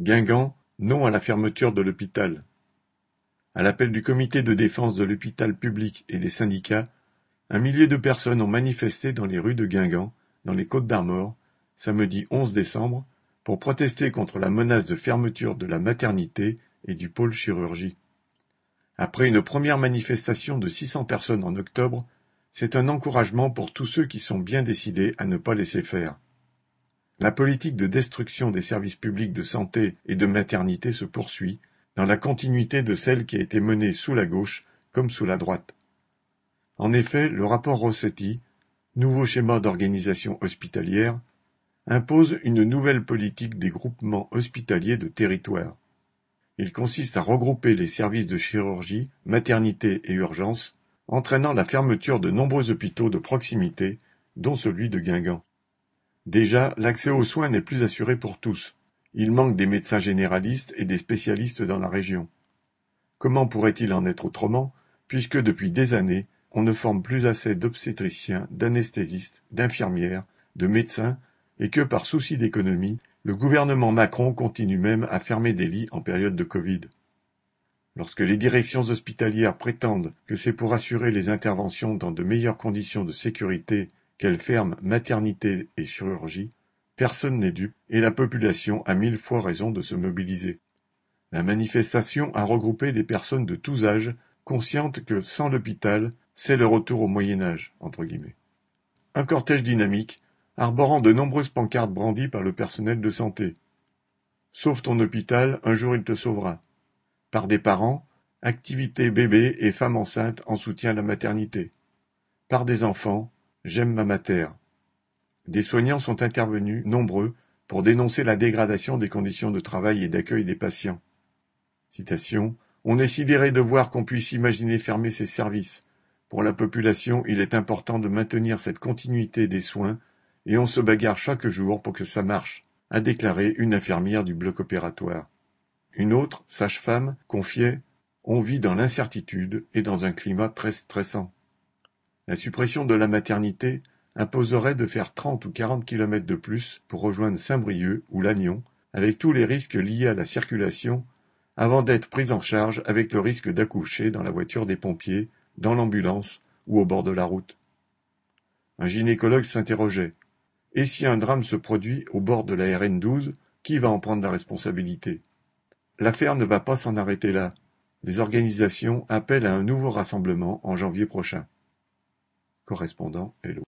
Guingamp, non à la fermeture de l'hôpital. À l'appel du comité de défense de l'hôpital public et des syndicats, un millier de personnes ont manifesté dans les rues de Guingamp, dans les Côtes-d'Armor, samedi 11 décembre, pour protester contre la menace de fermeture de la maternité et du pôle chirurgie. Après une première manifestation de 600 personnes en octobre, c'est un encouragement pour tous ceux qui sont bien décidés à ne pas laisser faire. La politique de destruction des services publics de santé et de maternité se poursuit, dans la continuité de celle qui a été menée sous la gauche comme sous la droite. En effet, le rapport Rossetti, Nouveau schéma d'organisation hospitalière, impose une nouvelle politique des groupements hospitaliers de territoire. Il consiste à regrouper les services de chirurgie, maternité et urgence, entraînant la fermeture de nombreux hôpitaux de proximité, dont celui de Guingamp. Déjà, l'accès aux soins n'est plus assuré pour tous. Il manque des médecins généralistes et des spécialistes dans la région. Comment pourrait-il en être autrement, puisque depuis des années, on ne forme plus assez d'obstétriciens, d'anesthésistes, d'infirmières, de médecins, et que par souci d'économie, le gouvernement Macron continue même à fermer des lits en période de Covid. Lorsque les directions hospitalières prétendent que c'est pour assurer les interventions dans de meilleures conditions de sécurité qu'elle ferme maternité et chirurgie, personne n'est dupe et la population a mille fois raison de se mobiliser. La manifestation a regroupé des personnes de tous âges, conscientes que sans l'hôpital, c'est le retour au Moyen Âge. Un cortège dynamique, arborant de nombreuses pancartes brandies par le personnel de santé. Sauve ton hôpital, un jour il te sauvera. Par des parents, activité bébé et femmes enceintes en soutien à la maternité. Par des enfants, J'aime ma mater. Des soignants sont intervenus, nombreux, pour dénoncer la dégradation des conditions de travail et d'accueil des patients. On est sidéré de voir qu'on puisse imaginer fermer ces services. Pour la population, il est important de maintenir cette continuité des soins et on se bagarre chaque jour pour que ça marche, a déclaré une infirmière du bloc opératoire. Une autre, sage-femme, confiait On vit dans l'incertitude et dans un climat très stressant. La suppression de la maternité imposerait de faire trente ou quarante kilomètres de plus pour rejoindre Saint-Brieuc ou Lannion, avec tous les risques liés à la circulation, avant d'être prise en charge avec le risque d'accoucher dans la voiture des pompiers, dans l'ambulance ou au bord de la route. Un gynécologue s'interrogeait. Et si un drame se produit au bord de la RN 12, qui va en prendre la responsabilité? L'affaire ne va pas s'en arrêter là. Les organisations appellent à un nouveau rassemblement en janvier prochain. Correspondant